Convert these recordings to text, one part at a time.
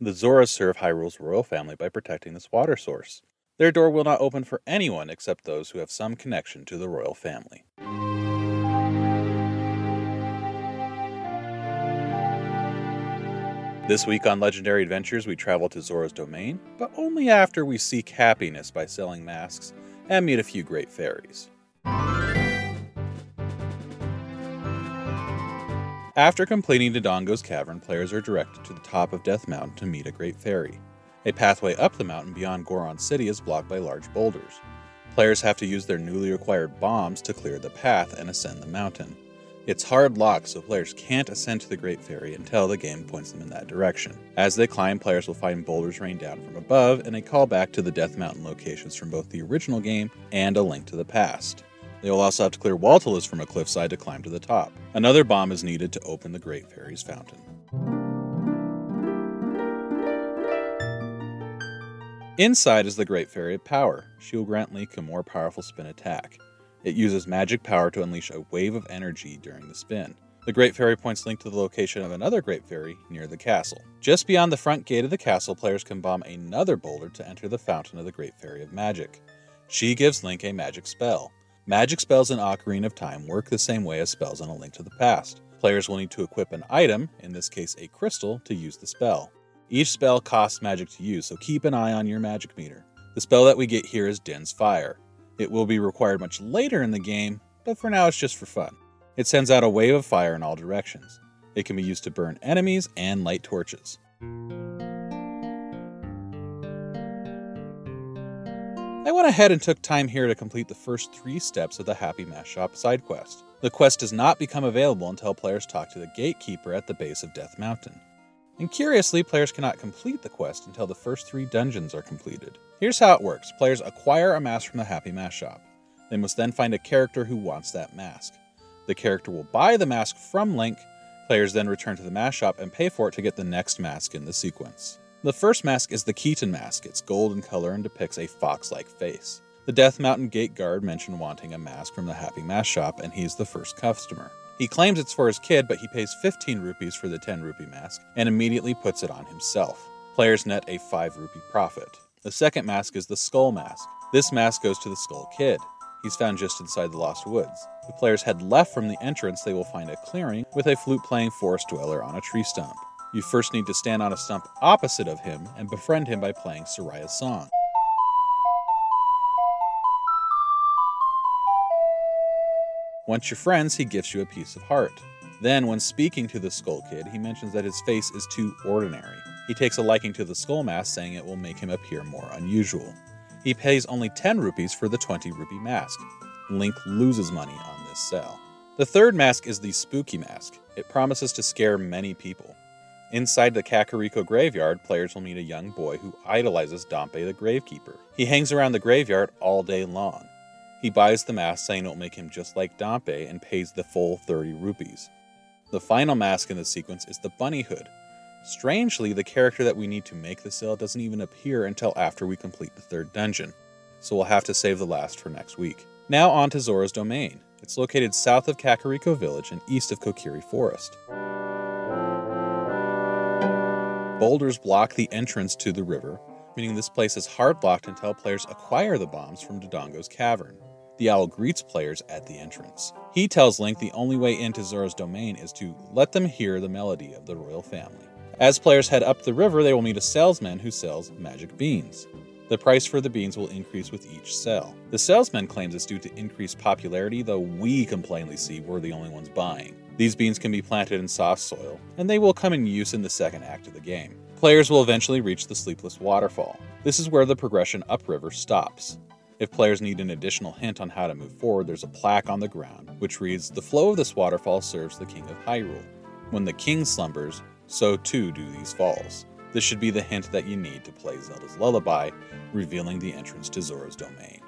The Zoras serve Hyrule's royal family by protecting this water source. Their door will not open for anyone except those who have some connection to the royal family. This week on Legendary Adventures, we travel to Zora's domain, but only after we seek happiness by selling masks and meet a few great fairies. After completing Dodongo's cavern, players are directed to the top of Death Mountain to meet a great fairy. A pathway up the mountain beyond Goron City is blocked by large boulders. Players have to use their newly acquired bombs to clear the path and ascend the mountain. It's hard locked, so players can't ascend to the Great Fairy until the game points them in that direction. As they climb, players will find boulders rain down from above and a callback to the Death Mountain locations from both the original game and a link to the past. They will also have to clear Walltulas from a cliffside to climb to the top. Another bomb is needed to open the Great Fairy's fountain. Inside is the Great Fairy of Power. She will grant Link a more powerful spin attack. It uses magic power to unleash a wave of energy during the spin. The Great Fairy points Link to the location of another Great Fairy near the castle. Just beyond the front gate of the castle, players can bomb another boulder to enter the fountain of the Great Fairy of Magic. She gives Link a magic spell. Magic spells in Ocarina of Time work the same way as spells in A Link to the Past. Players will need to equip an item, in this case a crystal, to use the spell. Each spell costs magic to use, so keep an eye on your magic meter. The spell that we get here is Din's Fire. It will be required much later in the game, but for now it's just for fun. It sends out a wave of fire in all directions. It can be used to burn enemies and light torches. I went ahead and took time here to complete the first three steps of the Happy Mask Shop side quest. The quest does not become available until players talk to the gatekeeper at the base of Death Mountain. And curiously, players cannot complete the quest until the first three dungeons are completed. Here's how it works players acquire a mask from the Happy Mask Shop. They must then find a character who wants that mask. The character will buy the mask from Link. Players then return to the mask shop and pay for it to get the next mask in the sequence. The first mask is the Keaton mask. It's gold in color and depicts a fox like face. The Death Mountain gate guard mentioned wanting a mask from the Happy Mask Shop, and he's the first customer. He claims it's for his kid, but he pays 15 rupees for the 10 rupee mask and immediately puts it on himself. Players net a 5 rupee profit. The second mask is the Skull Mask. This mask goes to the Skull Kid. He's found just inside the Lost Woods. If players head left from the entrance, they will find a clearing with a flute playing forest dweller on a tree stump. You first need to stand on a stump opposite of him and befriend him by playing Saria's song. Once you're friends, he gives you a piece of heart. Then, when speaking to the Skull Kid, he mentions that his face is too ordinary. He takes a liking to the skull mask, saying it will make him appear more unusual. He pays only 10 rupees for the 20 rupee mask. Link loses money on this sale. The third mask is the Spooky Mask. It promises to scare many people. Inside the Kakariko graveyard, players will meet a young boy who idolizes Dampé the Gravekeeper. He hangs around the graveyard all day long. He buys the mask saying it will make him just like Dampé and pays the full 30 rupees. The final mask in the sequence is the Bunny Hood. Strangely, the character that we need to make the sale doesn't even appear until after we complete the third dungeon, so we'll have to save the last for next week. Now on to Zora's Domain. It's located south of Kakariko Village and east of Kokiri Forest. Boulders block the entrance to the river, meaning this place is hard locked until players acquire the bombs from Dodongo's cavern. The owl greets players at the entrance. He tells Link the only way into Zora's domain is to let them hear the melody of the royal family. As players head up the river, they will meet a salesman who sells magic beans. The price for the beans will increase with each sell. The salesman claims it's due to increased popularity, though we complainingly see we're the only ones buying. These beans can be planted in soft soil, and they will come in use in the second act of the game. Players will eventually reach the Sleepless Waterfall. This is where the progression upriver stops. If players need an additional hint on how to move forward, there's a plaque on the ground which reads The flow of this waterfall serves the King of Hyrule. When the king slumbers, so too do these falls. This should be the hint that you need to play Zelda's Lullaby, revealing the entrance to Zora's domain.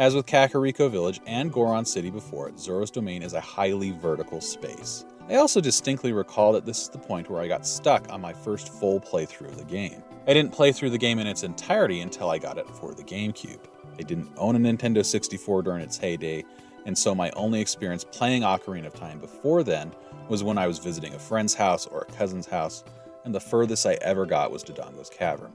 As with Kakariko Village and Goron City before it, Zora's Domain is a highly vertical space. I also distinctly recall that this is the point where I got stuck on my first full playthrough of the game. I didn't play through the game in its entirety until I got it for the GameCube. I didn't own a Nintendo 64 during its heyday, and so my only experience playing Ocarina of Time before then was when I was visiting a friend's house or a cousin's house, and the furthest I ever got was Dodongo's Cavern.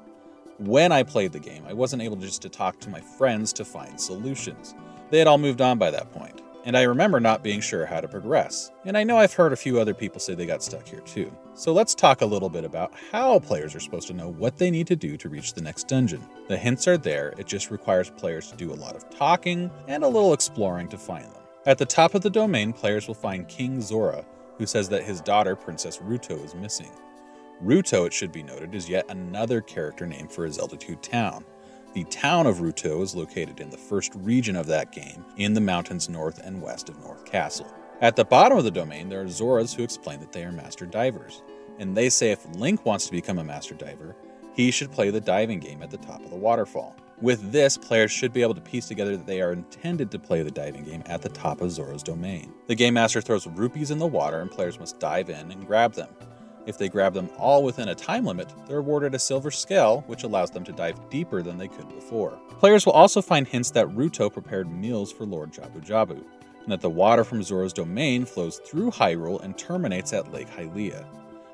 When I played the game, I wasn't able just to talk to my friends to find solutions. They had all moved on by that point, and I remember not being sure how to progress. And I know I've heard a few other people say they got stuck here too. So let's talk a little bit about how players are supposed to know what they need to do to reach the next dungeon. The hints are there, it just requires players to do a lot of talking and a little exploring to find them. At the top of the domain, players will find King Zora, who says that his daughter, Princess Ruto, is missing. Ruto, it should be noted, is yet another character name for a Zelda 2 town. The town of Ruto is located in the first region of that game, in the mountains north and west of North Castle. At the bottom of the domain, there are Zoras who explain that they are master divers, and they say if Link wants to become a master diver, he should play the diving game at the top of the waterfall. With this, players should be able to piece together that they are intended to play the diving game at the top of Zora's domain. The game master throws rupees in the water, and players must dive in and grab them. If they grab them all within a time limit, they're awarded a silver scale, which allows them to dive deeper than they could before. Players will also find hints that Ruto prepared meals for Lord Jabu Jabu, and that the water from Zora's domain flows through Hyrule and terminates at Lake Hylia.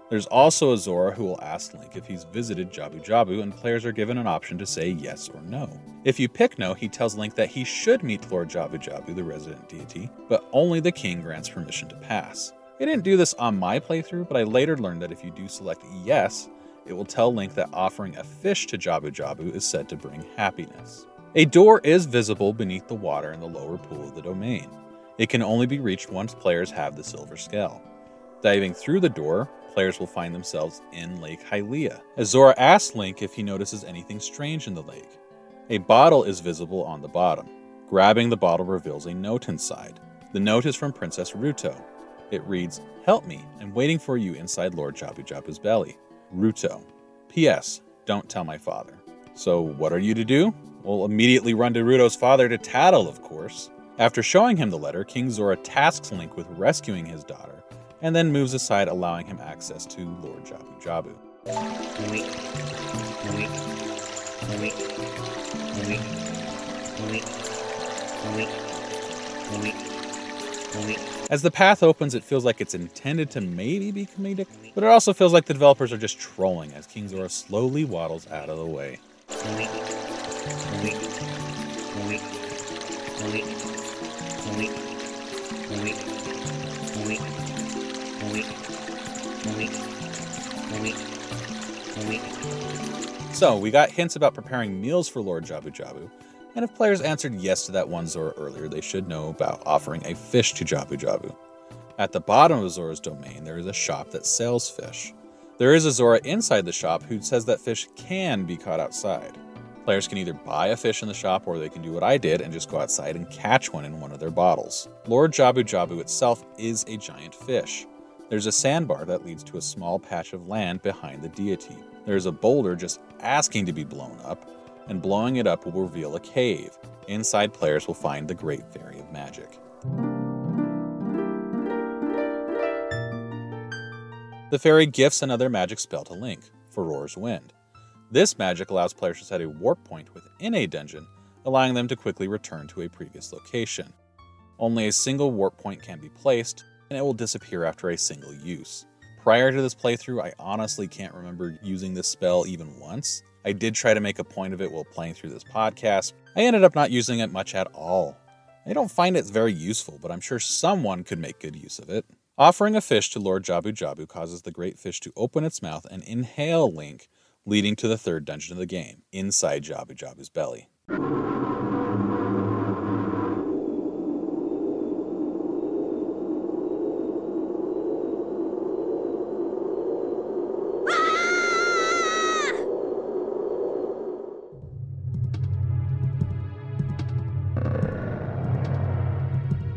There's also a Zora who will ask Link if he's visited Jabu Jabu, and players are given an option to say yes or no. If you pick no, he tells Link that he should meet Lord Jabu Jabu, the resident deity, but only the king grants permission to pass. I didn't do this on my playthrough, but I later learned that if you do select yes, it will tell Link that offering a fish to Jabu Jabu is said to bring happiness. A door is visible beneath the water in the lower pool of the domain. It can only be reached once players have the silver scale. Diving through the door, players will find themselves in Lake Hylia. A Zora asks Link if he notices anything strange in the lake. A bottle is visible on the bottom. Grabbing the bottle reveals a note inside. The note is from Princess Ruto, it reads, Help me, I'm waiting for you inside Lord Jabu Jabu's belly. Ruto. P.S. Don't tell my father. So, what are you to do? Well, immediately run to Ruto's father to tattle, of course. After showing him the letter, King Zora tasks Link with rescuing his daughter, and then moves aside, allowing him access to Lord Jabu Jabu. As the path opens, it feels like it's intended to maybe be comedic, but it also feels like the developers are just trolling as King Zora slowly waddles out of the way. So, we got hints about preparing meals for Lord Jabu Jabu, and if players answered yes to that one Zora earlier, they should know about offering a fish to Jabu Jabu. At the bottom of Zora's domain, there is a shop that sells fish. There is a Zora inside the shop who says that fish can be caught outside. Players can either buy a fish in the shop or they can do what I did and just go outside and catch one in one of their bottles. Lord Jabu Jabu itself is a giant fish. There's a sandbar that leads to a small patch of land behind the deity. There's a boulder just asking to be blown up, and blowing it up will reveal a cave. Inside, players will find the Great Fairy of Magic. The fairy gifts another magic spell to Link, Farore's Wind. This magic allows players to set a warp point within a dungeon, allowing them to quickly return to a previous location. Only a single warp point can be placed, and it will disappear after a single use. Prior to this playthrough, I honestly can't remember using this spell even once, I did try to make a point of it while playing through this podcast. I ended up not using it much at all. I don't find it very useful, but I'm sure someone could make good use of it. Offering a fish to Lord Jabu Jabu causes the great fish to open its mouth and inhale Link, leading to the third dungeon of the game, inside Jabu Jabu's belly.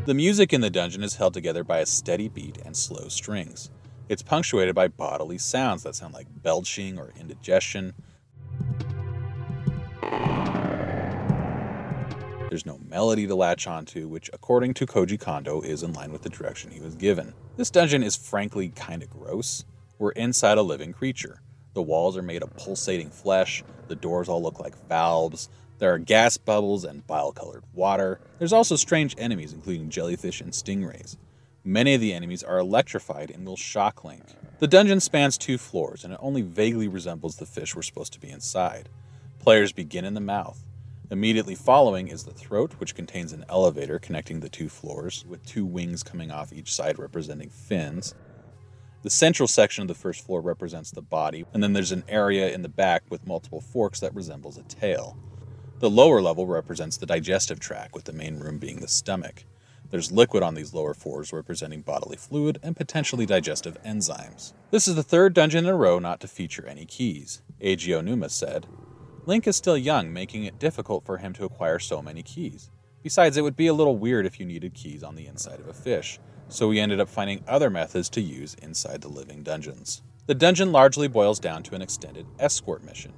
The music in the dungeon is held together by a steady beat and slow strings. It's punctuated by bodily sounds that sound like belching or indigestion. There's no melody to latch onto, which, according to Koji Kondo, is in line with the direction he was given. This dungeon is frankly kinda gross. We're inside a living creature. The walls are made of pulsating flesh, the doors all look like valves, there are gas bubbles and bile colored water. There's also strange enemies, including jellyfish and stingrays. Many of the enemies are electrified and will shock Link. The dungeon spans two floors, and it only vaguely resembles the fish we're supposed to be inside. Players begin in the mouth. Immediately following is the throat, which contains an elevator connecting the two floors, with two wings coming off each side representing fins. The central section of the first floor represents the body, and then there's an area in the back with multiple forks that resembles a tail. The lower level represents the digestive tract, with the main room being the stomach. There's liquid on these lower floors representing bodily fluid and potentially digestive enzymes. This is the third dungeon in a row not to feature any keys. Eiji Aonuma said, Link is still young, making it difficult for him to acquire so many keys. Besides, it would be a little weird if you needed keys on the inside of a fish, so we ended up finding other methods to use inside the living dungeons. The dungeon largely boils down to an extended escort mission.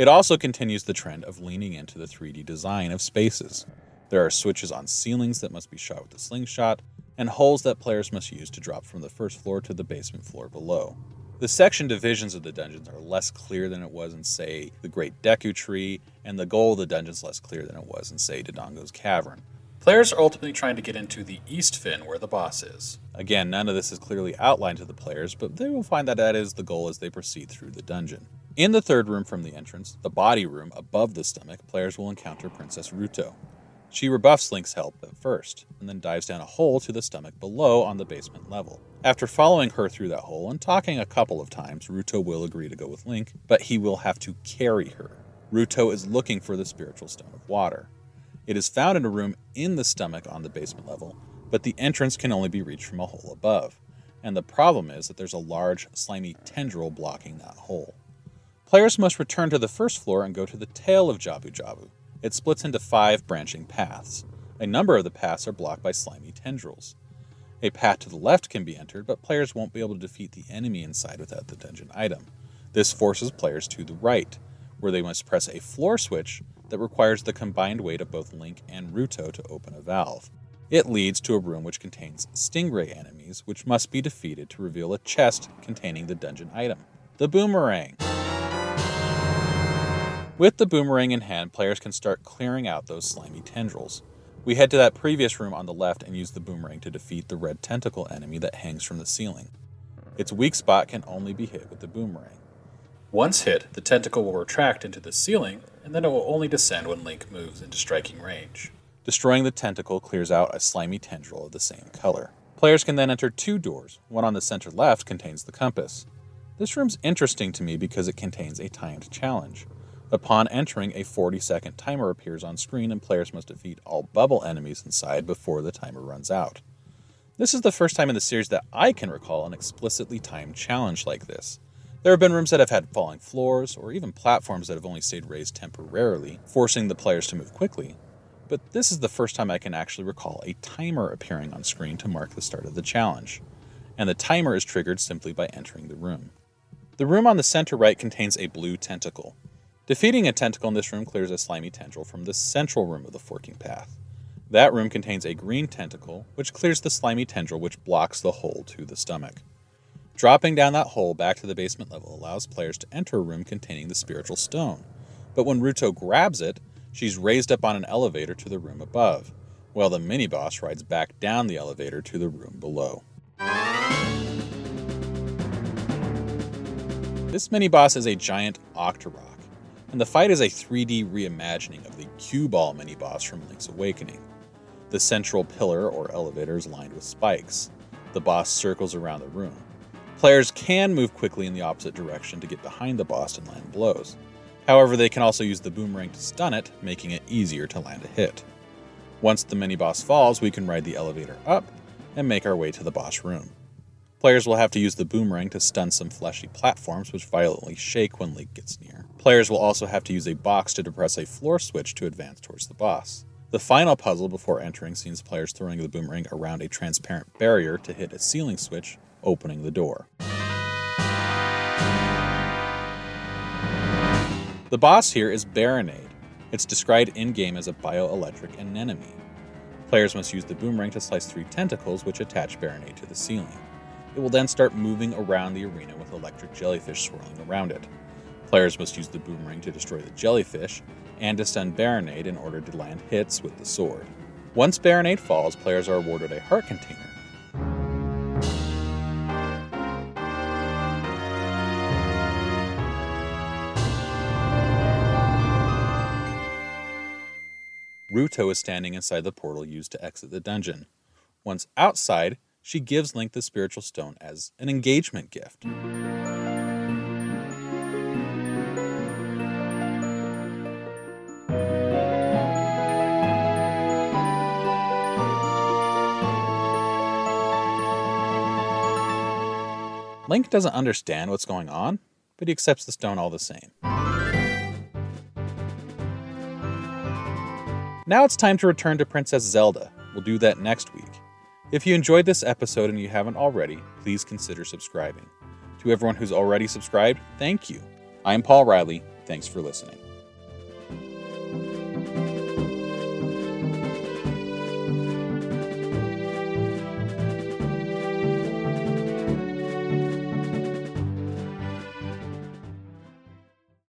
It also continues the trend of leaning into the 3D design of spaces. There are switches on ceilings that must be shot with a slingshot, and holes that players must use to drop from the first floor to the basement floor below. The section divisions of the dungeons are less clear than it was in, say, the Great Deku Tree, and the goal of the dungeons less clear than it was in, say, Dodongo's Cavern. Players are ultimately trying to get into the East Fin where the boss is. Again, none of this is clearly outlined to the players, but they will find that that is the goal as they proceed through the dungeon. In the third room from the entrance, the body room above the stomach, players will encounter Princess Ruto. She rebuffs Link's help at first, and then dives down a hole to the stomach below on the basement level. After following her through that hole and talking a couple of times, Ruto will agree to go with Link, but he will have to carry her. Ruto is looking for the spiritual stone of water. It is found in a room in the stomach on the basement level, but the entrance can only be reached from a hole above. And the problem is that there's a large, slimy tendril blocking that hole. Players must return to the first floor and go to the tail of Jabu Jabu. It splits into five branching paths. A number of the paths are blocked by slimy tendrils. A path to the left can be entered, but players won't be able to defeat the enemy inside without the dungeon item. This forces players to the right, where they must press a floor switch that requires the combined weight of both Link and Ruto to open a valve. It leads to a room which contains stingray enemies, which must be defeated to reveal a chest containing the dungeon item the boomerang. With the boomerang in hand, players can start clearing out those slimy tendrils. We head to that previous room on the left and use the boomerang to defeat the red tentacle enemy that hangs from the ceiling. Its weak spot can only be hit with the boomerang. Once hit, the tentacle will retract into the ceiling, and then it will only descend when Link moves into striking range. Destroying the tentacle clears out a slimy tendril of the same color. Players can then enter two doors. One on the center left contains the compass. This room's interesting to me because it contains a timed challenge. Upon entering, a 40 second timer appears on screen, and players must defeat all bubble enemies inside before the timer runs out. This is the first time in the series that I can recall an explicitly timed challenge like this. There have been rooms that have had falling floors, or even platforms that have only stayed raised temporarily, forcing the players to move quickly. But this is the first time I can actually recall a timer appearing on screen to mark the start of the challenge, and the timer is triggered simply by entering the room. The room on the center right contains a blue tentacle. Defeating a tentacle in this room clears a slimy tendril from the central room of the forking path. That room contains a green tentacle, which clears the slimy tendril which blocks the hole to the stomach. Dropping down that hole back to the basement level allows players to enter a room containing the spiritual stone. But when Ruto grabs it, she's raised up on an elevator to the room above, while the mini boss rides back down the elevator to the room below. This mini boss is a giant Octorok, and the fight is a 3D reimagining of the cue ball mini boss from Link's Awakening. The central pillar or elevator is lined with spikes. The boss circles around the room. Players can move quickly in the opposite direction to get behind the boss and land blows. However, they can also use the boomerang to stun it, making it easier to land a hit. Once the mini boss falls, we can ride the elevator up and make our way to the boss room. Players will have to use the boomerang to stun some fleshy platforms which violently shake when Link gets near. Players will also have to use a box to depress a floor switch to advance towards the boss. The final puzzle before entering sees players throwing the boomerang around a transparent barrier to hit a ceiling switch opening the door. The boss here is Barinade. It's described in game as a bioelectric anemone. Players must use the boomerang to slice three tentacles which attach Barinade to the ceiling. It will then start moving around the arena with electric jellyfish swirling around it. Players must use the boomerang to destroy the jellyfish and to stun Barinade in order to land hits with the sword. Once Barinade falls, players are awarded a heart container. Ruto is standing inside the portal used to exit the dungeon. Once outside, she gives Link the spiritual stone as an engagement gift. Link doesn't understand what's going on, but he accepts the stone all the same. Now it's time to return to Princess Zelda. We'll do that next week. If you enjoyed this episode and you haven't already, please consider subscribing. To everyone who's already subscribed, thank you. I'm Paul Riley. Thanks for listening.